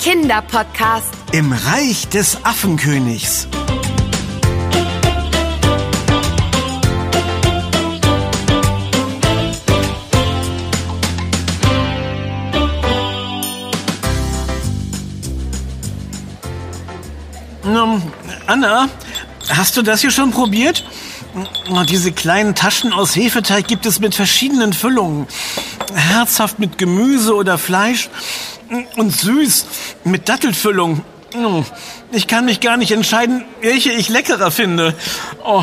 Kinderpodcast. Im Reich des Affenkönigs. Ähm, Anna, hast du das hier schon probiert? Diese kleinen Taschen aus Hefeteig gibt es mit verschiedenen Füllungen. Herzhaft mit Gemüse oder Fleisch und süß mit Dattelfüllung. Oh, Ich kann mich gar nicht entscheiden, welche ich leckerer finde. Oh,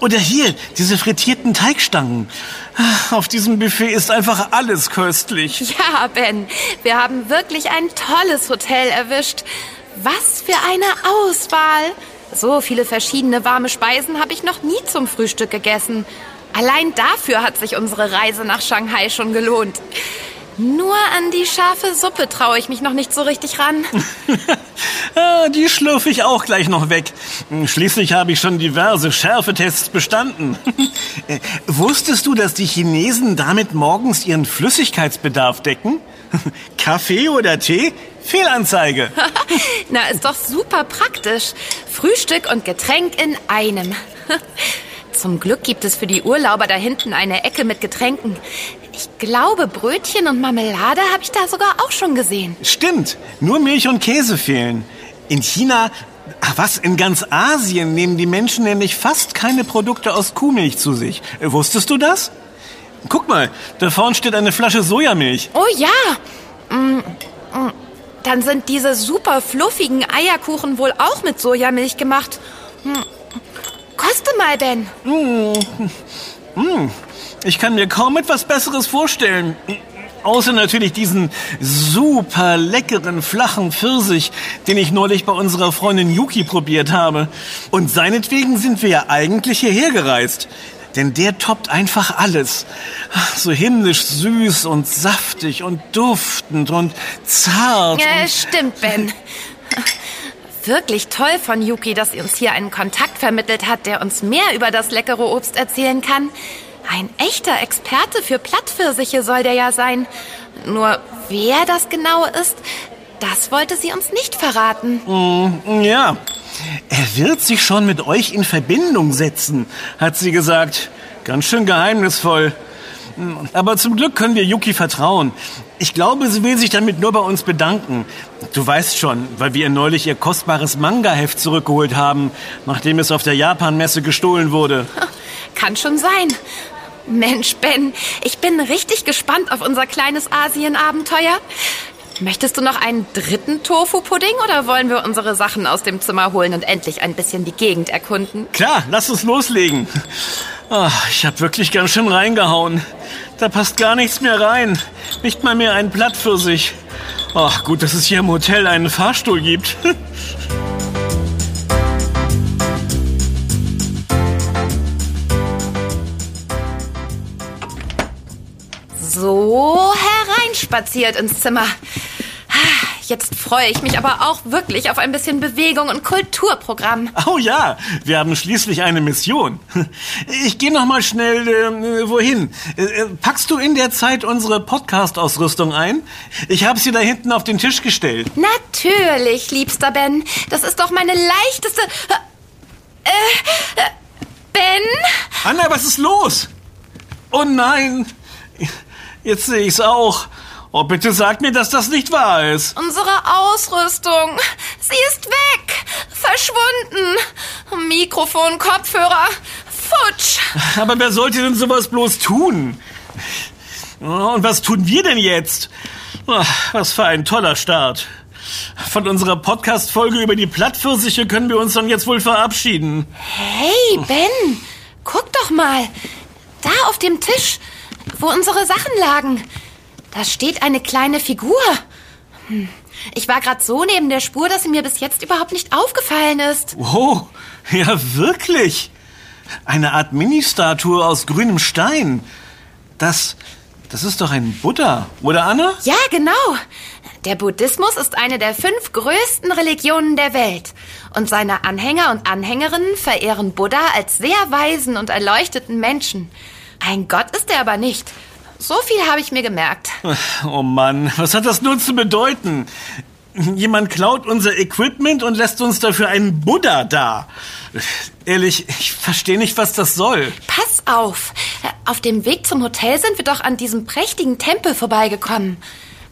oder hier, diese frittierten Teigstangen. Auf diesem Buffet ist einfach alles köstlich. Ja, Ben, wir haben wirklich ein tolles Hotel erwischt. Was für eine Auswahl. So viele verschiedene warme Speisen habe ich noch nie zum Frühstück gegessen. Allein dafür hat sich unsere Reise nach Shanghai schon gelohnt. Nur an die scharfe Suppe traue ich mich noch nicht so richtig ran. Ah, Die schlürfe ich auch gleich noch weg. Schließlich habe ich schon diverse Schärfetests bestanden. Äh, Wusstest du, dass die Chinesen damit morgens ihren Flüssigkeitsbedarf decken? Kaffee oder Tee? Fehlanzeige. Na, ist doch super praktisch. Frühstück und Getränk in einem. Zum Glück gibt es für die Urlauber da hinten eine Ecke mit Getränken. Ich glaube, Brötchen und Marmelade habe ich da sogar auch schon gesehen. Stimmt, nur Milch und Käse fehlen. In China, ach was, in ganz Asien nehmen die Menschen nämlich fast keine Produkte aus Kuhmilch zu sich. Äh, Wusstest du das? Guck mal, da vorne steht eine Flasche Sojamilch. Oh ja. Mm, mm. Dann sind diese super fluffigen Eierkuchen wohl auch mit Sojamilch gemacht. Hm. Koste mal, Ben. Ich kann mir kaum etwas Besseres vorstellen. Außer natürlich diesen super leckeren flachen Pfirsich, den ich neulich bei unserer Freundin Yuki probiert habe. Und seinetwegen sind wir ja eigentlich hierher gereist. Denn der toppt einfach alles. So himmlisch süß und saftig und duftend und zart. Ja, und stimmt, Ben. Wirklich toll von Yuki, dass sie uns hier einen Kontakt vermittelt hat, der uns mehr über das leckere Obst erzählen kann. Ein echter Experte für Plattpfirsiche soll der ja sein. Nur wer das genau ist, das wollte sie uns nicht verraten. Ja, er wird sich schon mit euch in Verbindung setzen, hat sie gesagt. Ganz schön geheimnisvoll. Aber zum Glück können wir Yuki vertrauen. Ich glaube, sie will sich damit nur bei uns bedanken. Du weißt schon, weil wir ihr neulich ihr kostbares Manga-Heft zurückgeholt haben, nachdem es auf der Japan-Messe gestohlen wurde. Kann schon sein. Mensch, Ben, ich bin richtig gespannt auf unser kleines Asien-Abenteuer. Möchtest du noch einen dritten Tofu-Pudding oder wollen wir unsere Sachen aus dem Zimmer holen und endlich ein bisschen die Gegend erkunden? Klar, lass uns loslegen. Ah, ich habe wirklich ganz schön reingehauen. Da passt gar nichts mehr rein. Nicht mal mehr ein Blatt für sich. Ach, gut, dass es hier im Hotel einen Fahrstuhl gibt. hereinspaziert ins Zimmer. Ah, Jetzt freue ich mich aber auch wirklich auf ein bisschen Bewegung und Kulturprogramm. Oh ja, wir haben schließlich eine Mission. Ich gehe noch mal schnell äh, wohin. Äh, äh, packst du in der Zeit unsere Podcast-Ausrüstung ein? Ich habe sie da hinten auf den Tisch gestellt. Natürlich, liebster Ben. Das ist doch meine leichteste. Äh, äh, Ben? Anna, was ist los? Oh nein, jetzt sehe ich's auch. Oh, bitte sag mir, dass das nicht wahr ist. Unsere Ausrüstung. Sie ist weg. Verschwunden. Mikrofon, Kopfhörer. Futsch. Aber wer sollte denn sowas bloß tun? Oh, Und was tun wir denn jetzt? Oh, Was für ein toller Start. Von unserer Podcast-Folge über die Plattpfirsiche können wir uns dann jetzt wohl verabschieden. Hey, Ben. Guck doch mal. Da auf dem Tisch, wo unsere Sachen lagen. Da steht eine kleine Figur. Hm. Ich war gerade so neben der Spur, dass sie mir bis jetzt überhaupt nicht aufgefallen ist. Oh, ja wirklich. Eine Art Mini-Statue aus grünem Stein. Das, das ist doch ein Buddha, oder Anna? Ja, genau. Der Buddhismus ist eine der fünf größten Religionen der Welt. Und seine Anhänger und Anhängerinnen verehren Buddha als sehr weisen und erleuchteten Menschen. Ein Gott ist er aber nicht. So viel habe ich mir gemerkt. Oh Mann, was hat das nun zu bedeuten? Jemand klaut unser Equipment und lässt uns dafür einen Buddha da. Ehrlich, ich verstehe nicht, was das soll. Pass auf. Auf dem Weg zum Hotel sind wir doch an diesem prächtigen Tempel vorbeigekommen.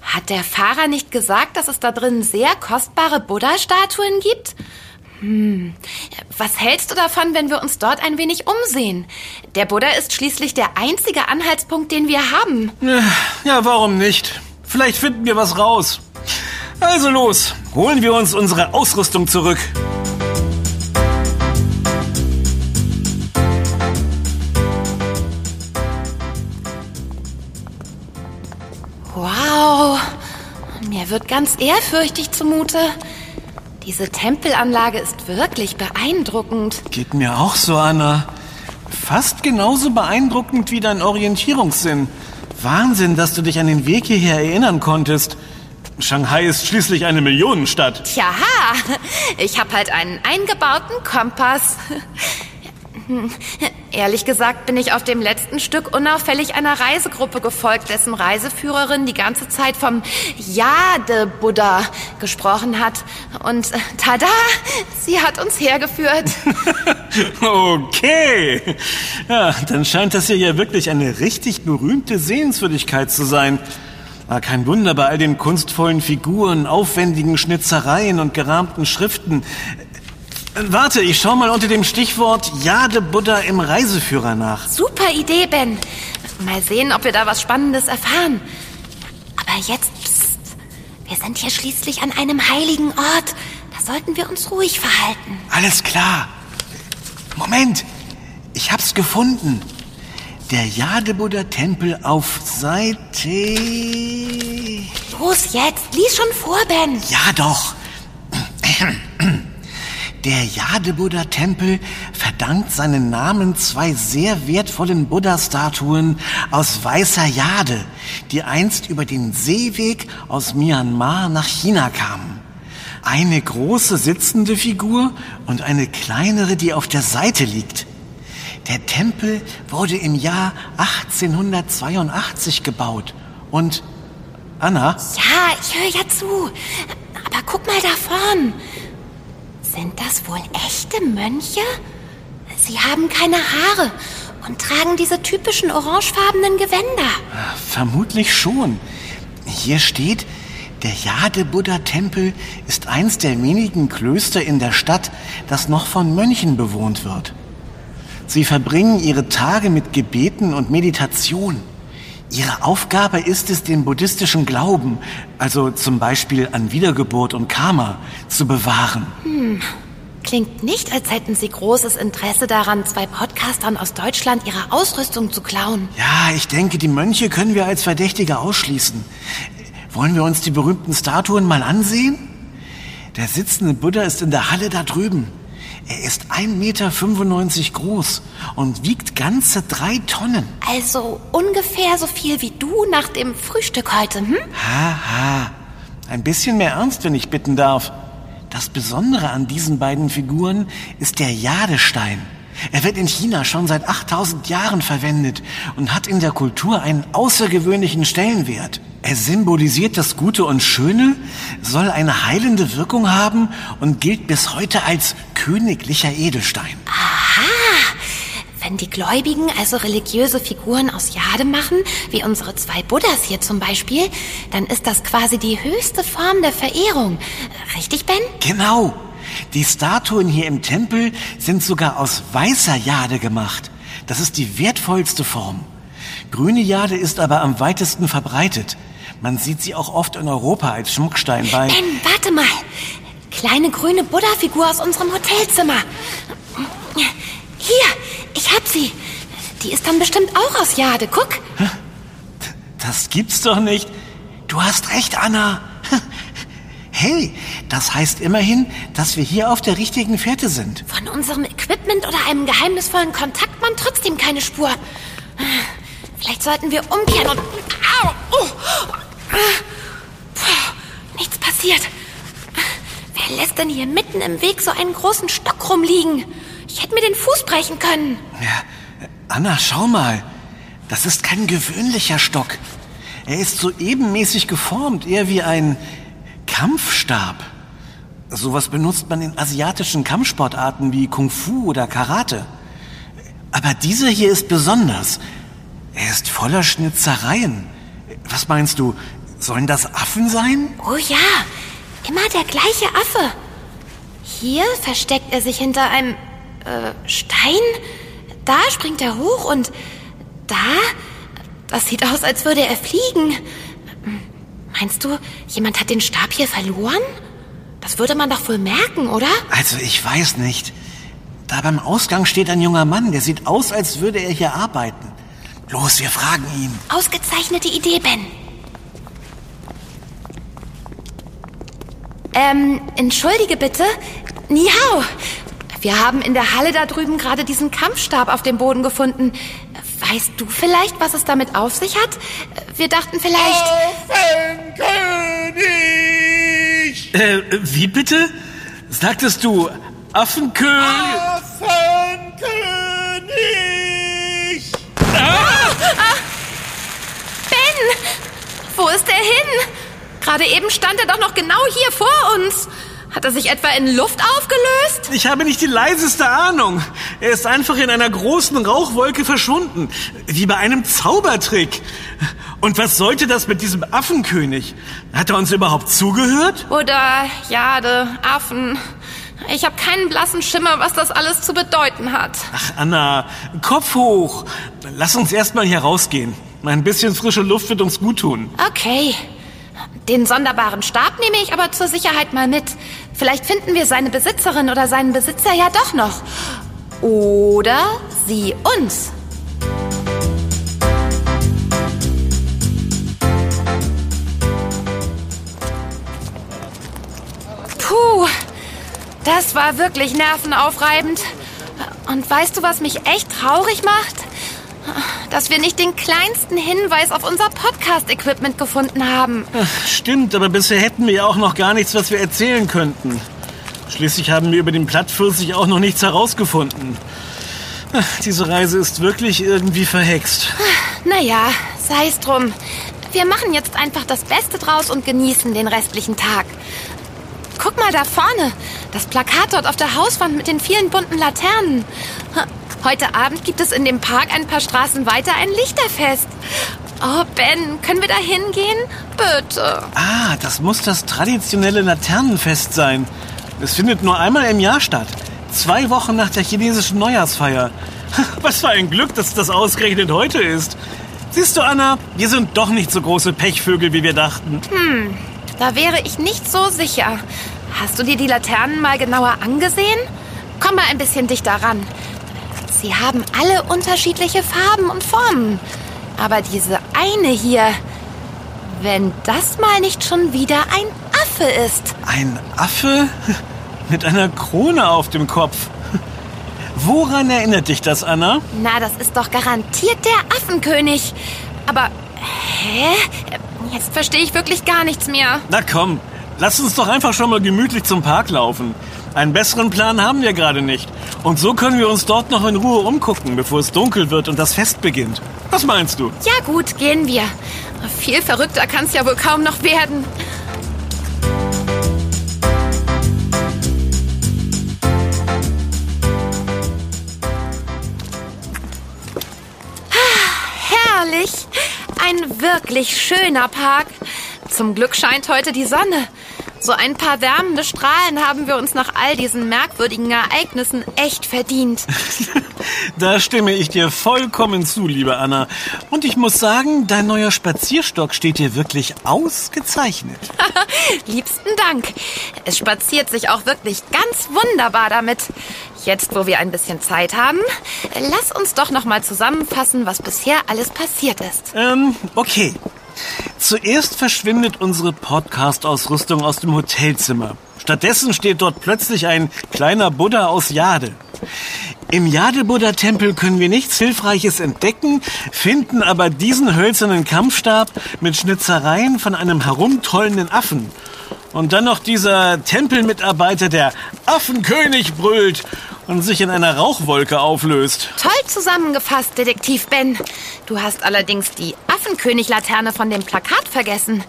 Hat der Fahrer nicht gesagt, dass es da drin sehr kostbare Buddha-Statuen gibt? Hm. Was hältst du davon, wenn wir uns dort ein wenig umsehen? Der Buddha ist schließlich der einzige Anhaltspunkt, den wir haben. Ja, warum nicht? Vielleicht finden wir was raus. Also los, holen wir uns unsere Ausrüstung zurück. Wow, mir wird ganz ehrfürchtig zumute. Diese Tempelanlage ist wirklich beeindruckend. Geht mir auch so, Anna. Fast genauso beeindruckend wie dein Orientierungssinn. Wahnsinn, dass du dich an den Weg hierher erinnern konntest. Shanghai ist schließlich eine Millionenstadt. Tja, ich habe halt einen eingebauten Kompass. Ehrlich gesagt bin ich auf dem letzten Stück unauffällig einer Reisegruppe gefolgt, dessen Reiseführerin die ganze Zeit vom Jade-Buddha gesprochen hat. Und äh, tada, sie hat uns hergeführt. okay. Ja, dann scheint das hier ja wirklich eine richtig berühmte Sehenswürdigkeit zu sein. Ah, kein Wunder bei all den kunstvollen Figuren, aufwendigen Schnitzereien und gerahmten Schriften. Warte, ich schau mal unter dem Stichwort Jade Buddha im Reiseführer nach. Super Idee, Ben. Mal sehen, ob wir da was Spannendes erfahren. Aber jetzt, pst, wir sind hier schließlich an einem heiligen Ort. Da sollten wir uns ruhig verhalten. Alles klar. Moment, ich hab's gefunden. Der Jade-Buddha-Tempel auf Seite... Los jetzt, lies schon vor, Ben. Ja doch. Der Jade-Buddha-Tempel verdankt seinen Namen zwei sehr wertvollen Buddha-Statuen aus weißer Jade, die einst über den Seeweg aus Myanmar nach China kamen. Eine große sitzende Figur und eine kleinere, die auf der Seite liegt. Der Tempel wurde im Jahr 1882 gebaut und Anna? Ja, ich höre ja zu. Aber guck mal da vorn. Sind das wohl echte Mönche? Sie haben keine Haare und tragen diese typischen orangefarbenen Gewänder. Vermutlich schon. Hier steht, der Jade-Buddha-Tempel ist eins der wenigen Klöster in der Stadt, das noch von Mönchen bewohnt wird. Sie verbringen ihre Tage mit Gebeten und Meditation. Ihre Aufgabe ist es, den buddhistischen Glauben, also zum Beispiel an Wiedergeburt und Karma, zu bewahren. Hm. Klingt nicht, als hätten Sie großes Interesse daran, zwei Podcastern aus Deutschland ihre Ausrüstung zu klauen. Ja, ich denke, die Mönche können wir als Verdächtige ausschließen. Wollen wir uns die berühmten Statuen mal ansehen? Der sitzende Buddha ist in der Halle da drüben. Er ist 1,95 Meter groß und wiegt ganze drei Tonnen. Also ungefähr so viel wie du nach dem Frühstück heute, hm? Ha, ha. Ein bisschen mehr Ernst, wenn ich bitten darf. Das Besondere an diesen beiden Figuren ist der Jadestein. Er wird in China schon seit 8000 Jahren verwendet und hat in der Kultur einen außergewöhnlichen Stellenwert. Er symbolisiert das Gute und Schöne, soll eine heilende Wirkung haben und gilt bis heute als königlicher Edelstein. Aha! Wenn die Gläubigen also religiöse Figuren aus Jade machen, wie unsere zwei Buddhas hier zum Beispiel, dann ist das quasi die höchste Form der Verehrung. Richtig, Ben? Genau. Die Statuen hier im Tempel sind sogar aus weißer Jade gemacht. Das ist die wertvollste Form. Grüne Jade ist aber am weitesten verbreitet. Man sieht sie auch oft in Europa als Schmuckstein bei. Ben, warte mal. Kleine grüne Buddha-Figur aus unserem Hotelzimmer. Hier, ich hab sie. Die ist dann bestimmt auch aus Jade. Guck. Das gibt's doch nicht. Du hast recht, Anna. Hey, das heißt immerhin, dass wir hier auf der richtigen Fährte sind. Von unserem Equipment oder einem geheimnisvollen Kontaktmann trotzdem keine Spur. Vielleicht sollten wir umkehren und... Au! Oh. Puh, nichts passiert. Wer lässt denn hier mitten im Weg so einen großen Stock rumliegen? Ich hätte mir den Fuß brechen können. Ja, Anna, schau mal. Das ist kein gewöhnlicher Stock. Er ist so ebenmäßig geformt, eher wie ein Kampfstab. Sowas benutzt man in asiatischen Kampfsportarten wie Kung Fu oder Karate. Aber dieser hier ist besonders. Er ist voller Schnitzereien. Was meinst du? Sollen das Affen sein? Oh ja, immer der gleiche Affe. Hier versteckt er sich hinter einem äh, Stein. Da springt er hoch und da, das sieht aus, als würde er fliegen. Meinst du, jemand hat den Stab hier verloren? Das würde man doch wohl merken, oder? Also ich weiß nicht. Da beim Ausgang steht ein junger Mann, der sieht aus, als würde er hier arbeiten. Los, wir fragen ihn. Ausgezeichnete Idee, Ben. Ähm, entschuldige bitte. Ni hao. Wir haben in der Halle da drüben gerade diesen Kampfstab auf dem Boden gefunden. Weißt du vielleicht, was es damit auf sich hat? Wir dachten vielleicht... Affenkönig! Äh, wie bitte? Sagtest du Affenkönig? Affenkönig! Ah! Ah! Ben! Wo ist er hin? Gerade eben stand er doch noch genau hier vor uns. Hat er sich etwa in Luft aufgelöst? Ich habe nicht die leiseste Ahnung. Er ist einfach in einer großen Rauchwolke verschwunden. Wie bei einem Zaubertrick. Und was sollte das mit diesem Affenkönig? Hat er uns überhaupt zugehört? Oder Jade, Affen. Ich habe keinen blassen Schimmer, was das alles zu bedeuten hat. Ach, Anna, Kopf hoch. Lass uns erstmal hier rausgehen. Ein bisschen frische Luft wird uns gut tun. Okay. Den sonderbaren Stab nehme ich aber zur Sicherheit mal mit. Vielleicht finden wir seine Besitzerin oder seinen Besitzer ja doch noch. Oder sie uns. Puh, das war wirklich nervenaufreibend. Und weißt du, was mich echt traurig macht? Dass wir nicht den kleinsten Hinweis auf unser Podcast-Equipment gefunden haben. Ach, stimmt, aber bisher hätten wir ja auch noch gar nichts, was wir erzählen könnten. Schließlich haben wir über den Plattpfirsich auch noch nichts herausgefunden. Ach, diese Reise ist wirklich irgendwie verhext. Naja, sei es drum. Wir machen jetzt einfach das Beste draus und genießen den restlichen Tag. Guck mal da vorne, das Plakat dort auf der Hauswand mit den vielen bunten Laternen. Heute Abend gibt es in dem Park ein paar Straßen weiter ein Lichterfest. Oh, Ben, können wir da hingehen? Bitte. Ah, das muss das traditionelle Laternenfest sein. Es findet nur einmal im Jahr statt. Zwei Wochen nach der chinesischen Neujahrsfeier. Was für ein Glück, dass das ausgerechnet heute ist. Siehst du, Anna, wir sind doch nicht so große Pechvögel, wie wir dachten. Hm, da wäre ich nicht so sicher. Hast du dir die Laternen mal genauer angesehen? Komm mal ein bisschen dichter ran. Sie haben alle unterschiedliche Farben und Formen. Aber diese eine hier, wenn das mal nicht schon wieder ein Affe ist. Ein Affe? Mit einer Krone auf dem Kopf. Woran erinnert dich das, Anna? Na, das ist doch garantiert der Affenkönig. Aber, hä? Jetzt verstehe ich wirklich gar nichts mehr. Na komm, lass uns doch einfach schon mal gemütlich zum Park laufen. Einen besseren Plan haben wir gerade nicht. Und so können wir uns dort noch in Ruhe umgucken, bevor es dunkel wird und das Fest beginnt. Was meinst du? Ja gut, gehen wir. Viel verrückter kann es ja wohl kaum noch werden. Ah, herrlich. Ein wirklich schöner Park. Zum Glück scheint heute die Sonne. So ein paar wärmende Strahlen haben wir uns nach all diesen merkwürdigen Ereignissen echt verdient. da stimme ich dir vollkommen zu, liebe Anna. Und ich muss sagen, dein neuer Spazierstock steht dir wirklich ausgezeichnet. Liebsten Dank. Es spaziert sich auch wirklich ganz wunderbar damit. Jetzt, wo wir ein bisschen Zeit haben, lass uns doch noch mal zusammenfassen, was bisher alles passiert ist. Ähm, okay. Zuerst verschwindet unsere Podcast-Ausrüstung aus dem Hotelzimmer. Stattdessen steht dort plötzlich ein kleiner Buddha aus Jade. Im Jade-Buddha-Tempel können wir nichts Hilfreiches entdecken, finden aber diesen hölzernen Kampfstab mit Schnitzereien von einem herumtollenden Affen. Und dann noch dieser Tempelmitarbeiter, der Affenkönig brüllt und sich in einer Rauchwolke auflöst. Toll zusammengefasst, Detektiv Ben. Du hast allerdings die Affenkönig-Laterne von dem Plakat vergessen.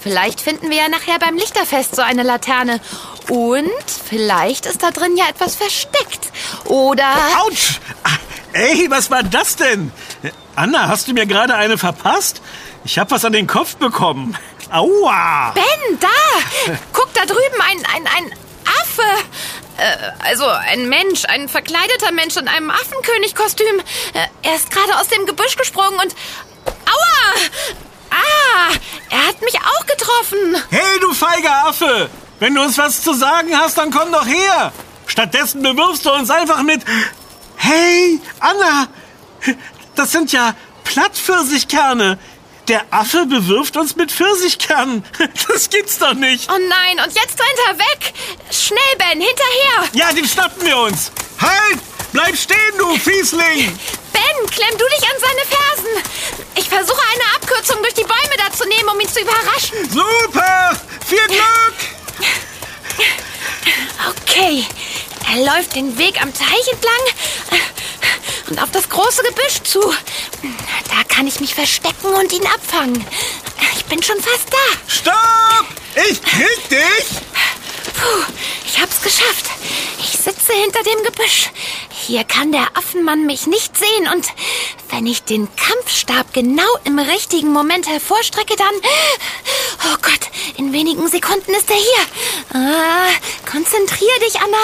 Vielleicht finden wir ja nachher beim Lichterfest so eine Laterne. Und vielleicht ist da drin ja etwas versteckt. Oder... Autsch! Ah, Ey, was war das denn? Anna, hast du mir gerade eine verpasst? Ich hab was an den Kopf bekommen. Aua! Ben, da! Guck da drüben, ein, ein, ein Affe. Äh, also ein Mensch, ein verkleideter Mensch in einem Affenkönigkostüm. Äh, er ist gerade aus dem Gebüsch gesprungen und... Aua! Ah, er hat mich auch getroffen. Hey, du feiger Affe! Wenn du uns was zu sagen hast, dann komm doch her! Stattdessen bewirfst du uns einfach mit... Hey, Anna! Das sind ja Plattpfirsichkerne. Der Affe bewirft uns mit Pfirsichkernen. Das gibt's doch nicht. Oh nein, und jetzt rennt er weg. Schnell, Ben, hinterher. Ja, den schnappen wir uns. Halt! Bleib stehen, du Fiesling! Ben, klemm du dich an seine Fersen. Ich versuche eine Abkürzung durch die Bäume da zu nehmen, um ihn zu überraschen. Super! Viel Glück! Okay, er läuft den Weg am Teich entlang und auf das große Gebüsch zu. Da kann ich mich verstecken und ihn abfangen. Ich bin schon fast da. Stopp! Ich krieg dich! Puh, ich hab's geschafft. Ich sitze hinter dem Gebüsch. Hier kann der Affenmann mich nicht sehen und wenn ich den Kampfstab genau im richtigen Moment hervorstrecke, dann... Oh Gott, in wenigen Sekunden ist er hier. Ah, konzentrier dich, Anna.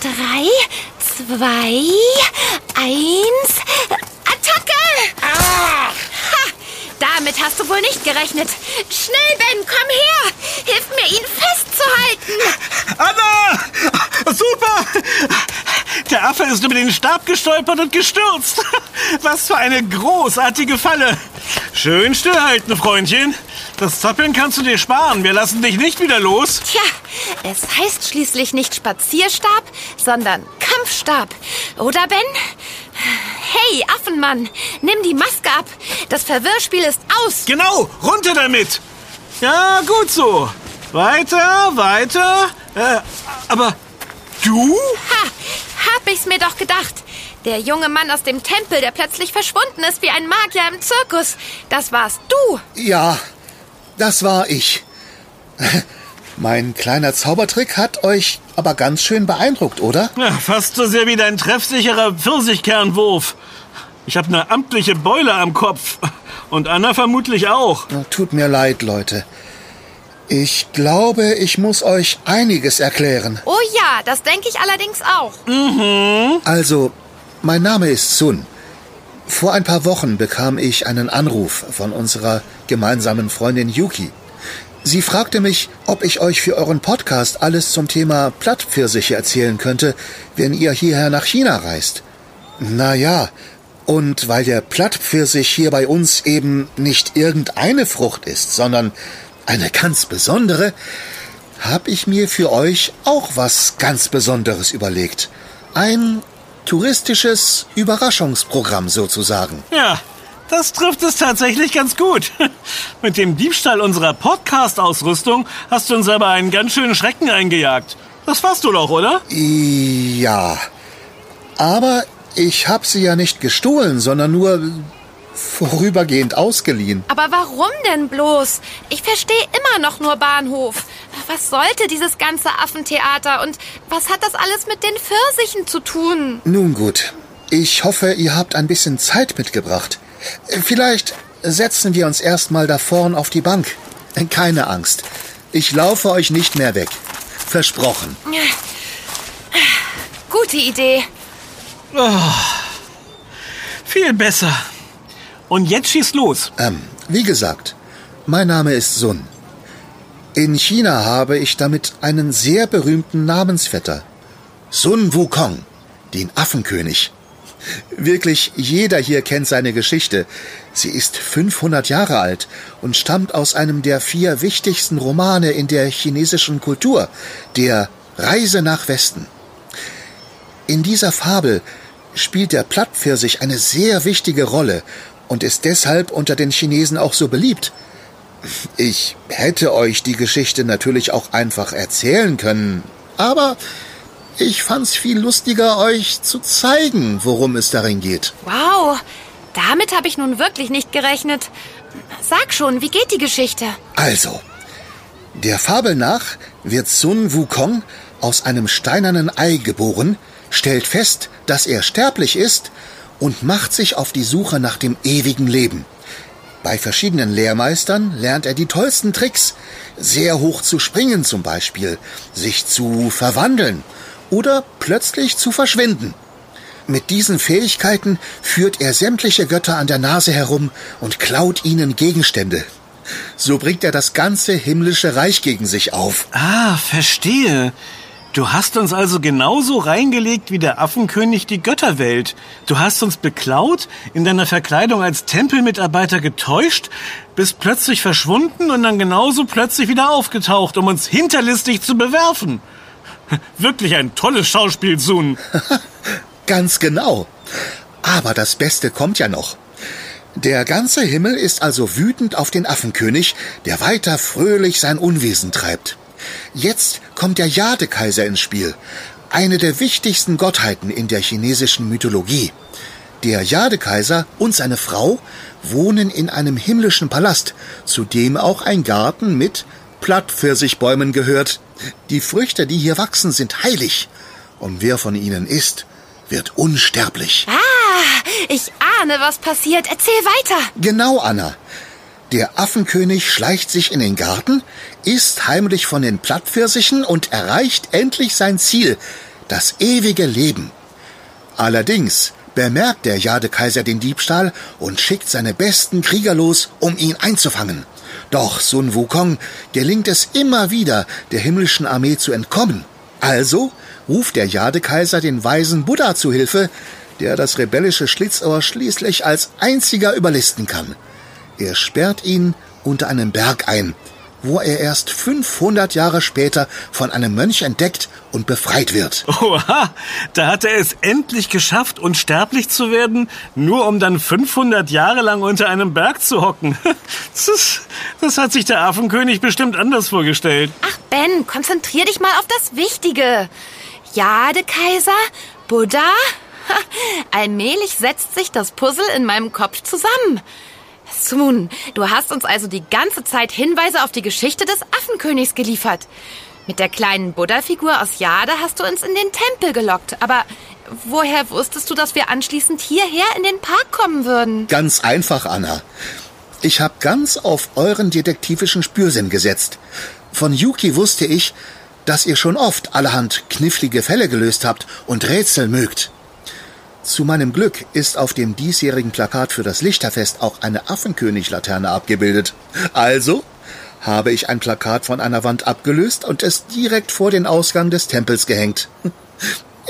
Drei, zwei, eins... Attacke! Ah! Ha! Damit hast du wohl nicht gerechnet. Schnell, Ben, komm her! Hilf mir, ihn festzuhalten! Anna! Super! Der Affe ist über den Stab gestolpert und gestürzt. Was für eine großartige Falle. Schön stillhalten, Freundchen. Das Zappeln kannst du dir sparen. Wir lassen dich nicht wieder los. Tja, es heißt schließlich nicht Spazierstab, sondern Kampfstab. Oder, Ben? Hey, Affenmann, nimm die Maske ab. Das Verwirrspiel ist aus. Genau, runter damit. Ja, gut so. Weiter, weiter. Äh, aber du? Ha, hab ich's mir doch gedacht. Der junge Mann aus dem Tempel, der plötzlich verschwunden ist wie ein Magier im Zirkus. Das warst du. Ja, das war ich. Mein kleiner Zaubertrick hat euch aber ganz schön beeindruckt, oder? Ja, fast so sehr wie dein treffsicherer Pfirsichkernwurf. Ich habe eine amtliche Beule am Kopf. Und Anna vermutlich auch. Na, Tut mir leid, Leute. Ich glaube, ich muss euch einiges erklären. Oh ja, das denke ich allerdings auch. Also, mein Name ist Sun. Vor ein paar Wochen bekam ich einen Anruf von unserer gemeinsamen Freundin Yuki. Sie fragte mich, ob ich euch für euren Podcast alles zum Thema Plattpfirsiche erzählen könnte, wenn ihr hierher nach China reist. Na ja, und weil der Plattpfirsich hier bei uns eben nicht irgendeine Frucht ist, sondern eine ganz besondere, habe ich mir für euch auch was ganz Besonderes überlegt. Ein touristisches Überraschungsprogramm sozusagen. Ja, das trifft es tatsächlich ganz gut. Mit dem Diebstahl unserer Podcast-Ausrüstung hast du uns aber einen ganz schönen Schrecken eingejagt. Das warst du doch, oder? Ja, aber ich habe sie ja nicht gestohlen, sondern nur vorübergehend ausgeliehen. Aber warum denn bloß? Ich verstehe immer noch nur Bahnhof. Was sollte dieses ganze Affentheater und was hat das alles mit den Pfirsichen zu tun? Nun gut, ich hoffe, ihr habt ein bisschen Zeit mitgebracht. Vielleicht setzen wir uns erstmal da vorn auf die Bank. Keine Angst, ich laufe euch nicht mehr weg. Versprochen. Gute Idee. Viel besser. Und jetzt schieß los. Ähm, wie gesagt, mein Name ist Sun. In China habe ich damit einen sehr berühmten Namensvetter. Sun Wukong, den Affenkönig. Wirklich jeder hier kennt seine Geschichte. Sie ist 500 Jahre alt und stammt aus einem der vier wichtigsten Romane in der chinesischen Kultur, der Reise nach Westen. In dieser Fabel spielt der Plattpfirsich eine sehr wichtige Rolle und ist deshalb unter den Chinesen auch so beliebt. Ich hätte euch die Geschichte natürlich auch einfach erzählen können, aber ich fand's viel lustiger, euch zu zeigen, worum es darin geht. Wow, damit habe ich nun wirklich nicht gerechnet. Sag schon, wie geht die Geschichte? Also, Der Fabel nach wird Sun Wukong aus einem steinernen Ei geboren, stellt fest, dass er sterblich ist und macht sich auf die Suche nach dem ewigen Leben. Bei verschiedenen Lehrmeistern lernt er die tollsten Tricks, sehr hoch zu springen zum Beispiel, sich zu verwandeln oder plötzlich zu verschwinden. Mit diesen Fähigkeiten führt er sämtliche Götter an der Nase herum und klaut ihnen Gegenstände. So bringt er das ganze himmlische Reich gegen sich auf. Ah, verstehe. Du hast uns also genauso reingelegt wie der Affenkönig die Götterwelt. Du hast uns beklaut, in deiner Verkleidung als Tempelmitarbeiter getäuscht, bist plötzlich verschwunden und dann genauso plötzlich wieder aufgetaucht, um uns hinterlistig zu bewerfen. Wirklich ein tolles Schauspiel, Sun. Ganz genau. Aber das Beste kommt ja noch. Der ganze Himmel ist also wütend auf den Affenkönig, der weiter fröhlich sein Unwesen treibt. Jetzt kommt der Jadekaiser ins Spiel, eine der wichtigsten Gottheiten in der chinesischen Mythologie. Der Jadekaiser und seine Frau wohnen in einem himmlischen Palast, zu dem auch ein Garten mit Plattpfirsichbäumen gehört. Die Früchte, die hier wachsen, sind heilig. Und wer von ihnen isst, wird unsterblich. Ah, ich ahne, was passiert. Erzähl weiter. Genau, Anna. Der Affenkönig schleicht sich in den Garten, isst heimlich von den Plattpfirsichen und erreicht endlich sein Ziel, das ewige Leben. Allerdings bemerkt der Jadekaiser den Diebstahl und schickt seine besten Krieger los, um ihn einzufangen. Doch Sun Wukong gelingt es immer wieder, der himmlischen Armee zu entkommen. Also ruft der Jadekaiser den weisen Buddha zu Hilfe, der das rebellische Schlitzohr schließlich als einziger überlisten kann. Er sperrt ihn unter einem Berg ein, wo er erst 500 Jahre später von einem Mönch entdeckt und befreit wird. Oha, da hat er es endlich geschafft, unsterblich zu werden, nur um dann 500 Jahre lang unter einem Berg zu hocken. Das, das hat sich der Affenkönig bestimmt anders vorgestellt. Ach, Ben, konzentrier dich mal auf das Wichtige. Jadekaiser, Buddha. Ha, allmählich setzt sich das Puzzle in meinem Kopf zusammen. Sun, du hast uns also die ganze Zeit Hinweise auf die Geschichte des Affenkönigs geliefert. Mit der kleinen Buddha-Figur aus Jade hast du uns in den Tempel gelockt. Aber woher wusstest du, dass wir anschließend hierher in den Park kommen würden? Ganz einfach, Anna. Ich habe ganz auf euren detektivischen Spürsinn gesetzt. Von Yuki wusste ich, dass ihr schon oft allerhand knifflige Fälle gelöst habt und Rätsel mögt. Zu meinem Glück ist auf dem diesjährigen Plakat für das Lichterfest auch eine Affenkönig-Laterne abgebildet. Also habe ich ein Plakat von einer Wand abgelöst und es direkt vor den Ausgang des Tempels gehängt.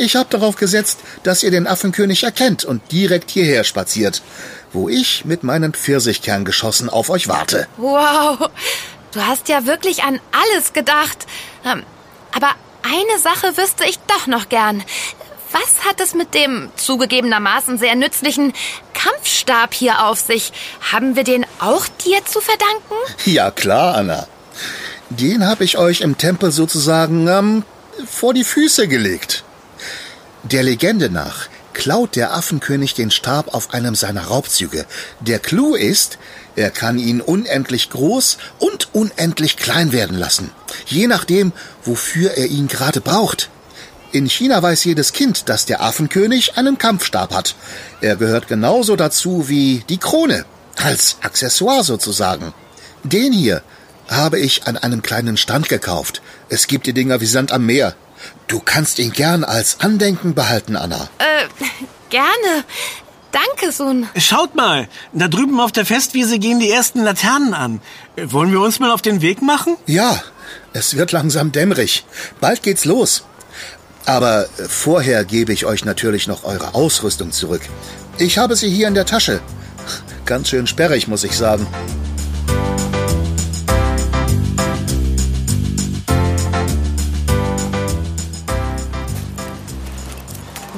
Ich habe darauf gesetzt, dass ihr den Affenkönig erkennt und direkt hierher spaziert, wo ich mit meinen Pfirsichkerngeschossen auf euch warte. Wow, du hast ja wirklich an alles gedacht. Ähm, aber eine Sache wüsste ich doch noch gern. Was hat es mit dem zugegebenermaßen sehr nützlichen Kampfstab hier auf sich? Haben wir den auch dir zu verdanken? Ja klar, Anna. Den habe ich euch im Tempel sozusagen ähm, vor die Füße gelegt. Der Legende nach klaut der Affenkönig den Stab auf einem seiner Raubzüge. Der Clou ist, er kann ihn unendlich groß und unendlich klein werden lassen, je nachdem, wofür er ihn gerade braucht. In China weiß jedes Kind, dass der Affenkönig einen Kampfstab hat. Er gehört genauso dazu wie die Krone, als Accessoire sozusagen. Den hier habe ich an einem kleinen Stand gekauft. Es gibt die Dinger wie Sand am Meer. Du kannst ihn gern als Andenken behalten, Anna. Äh, gerne. Danke, Sun. Schaut mal, da drüben auf der Festwiese gehen die ersten Laternen an. Wollen wir uns mal auf den Weg machen? Ja, es wird langsam dämmerig. Bald geht's los. Aber vorher gebe ich euch natürlich noch eure Ausrüstung zurück. Ich habe sie hier in der Tasche. Ganz schön sperrig, muss ich sagen.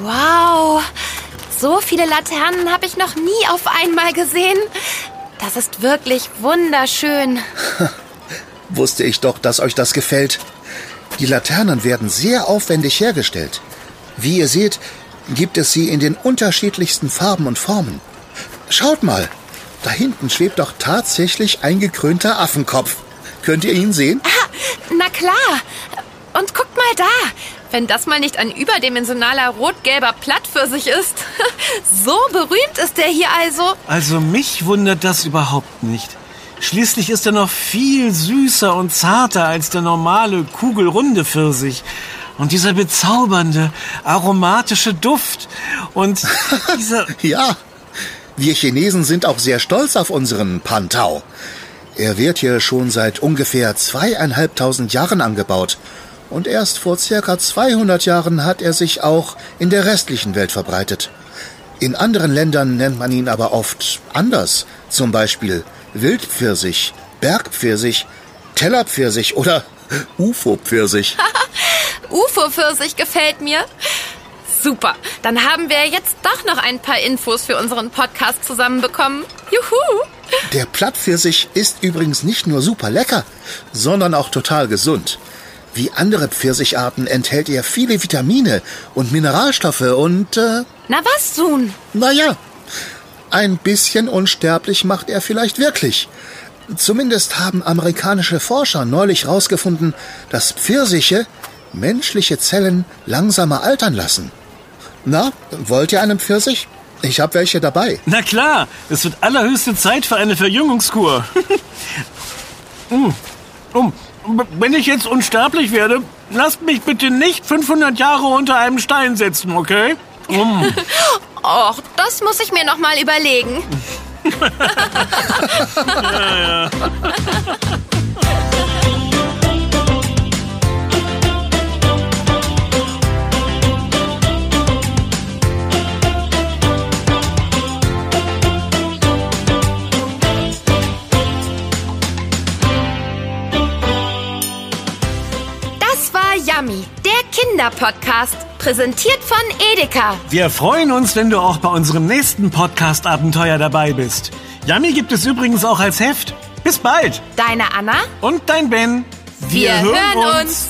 Wow, so viele Laternen habe ich noch nie auf einmal gesehen. Das ist wirklich wunderschön. Wusste ich doch, dass euch das gefällt. Die Laternen werden sehr aufwendig hergestellt. Wie ihr seht, gibt es sie in den unterschiedlichsten Farben und Formen. Schaut mal, da hinten schwebt doch tatsächlich ein gekrönter Affenkopf. Könnt ihr ihn sehen? Ah, klar. Und guckt mal da. Wenn das mal nicht ein überdimensionaler rot-gelber Plattpfirsich ist. so berühmt ist der hier also. Also mich wundert das überhaupt nicht. Schließlich ist er noch viel süßer und zarter als der normale kugelrunde Pfirsich. Und dieser bezaubernde, aromatische Duft. Und dieser... ja, wir Chinesen sind auch sehr stolz auf unseren Pantau. Er wird hier schon seit ungefähr zweieinhalbtausend Jahren angebaut. Und erst vor circa 200 Jahren hat er sich auch in der restlichen Welt verbreitet. In anderen Ländern nennt man ihn aber oft anders. Zum Beispiel Wildpfirsich, Bergpfirsich, Tellerpfirsich oder UFO-Pfirsich. UFO-Pfirsich gefällt mir. Super, dann haben wir jetzt doch noch ein paar Infos für unseren Podcast zusammenbekommen. Juhu! Der Plattpfirsich ist übrigens nicht nur super lecker, sondern auch total gesund. Wie andere Pfirsicharten enthält er viele Vitamine und Mineralstoffe und, äh, Na was, Sun? naja, ein bisschen unsterblich macht er vielleicht wirklich. Zumindest haben amerikanische Forscher neulich herausgefunden, dass Pfirsiche menschliche Zellen langsamer altern lassen. Na, wollt ihr einen Pfirsich? Ich habe welche dabei. Na klar, es wird allerhöchste Zeit für eine Verjüngungskur. Mm. Um, wenn ich jetzt unsterblich werde, lasst mich bitte nicht 500 Jahre unter einem Stein setzen, okay? Och, das muss ich mir noch mal überlegen. Das war Yummy, Kinderpodcast, präsentiert von Edeka. Wir freuen uns, wenn du auch bei unserem nächsten Podcast-Abenteuer dabei bist. Yummy gibt es übrigens auch als Heft. Bis bald. Deine Anna? Und dein Ben. Wir hören uns.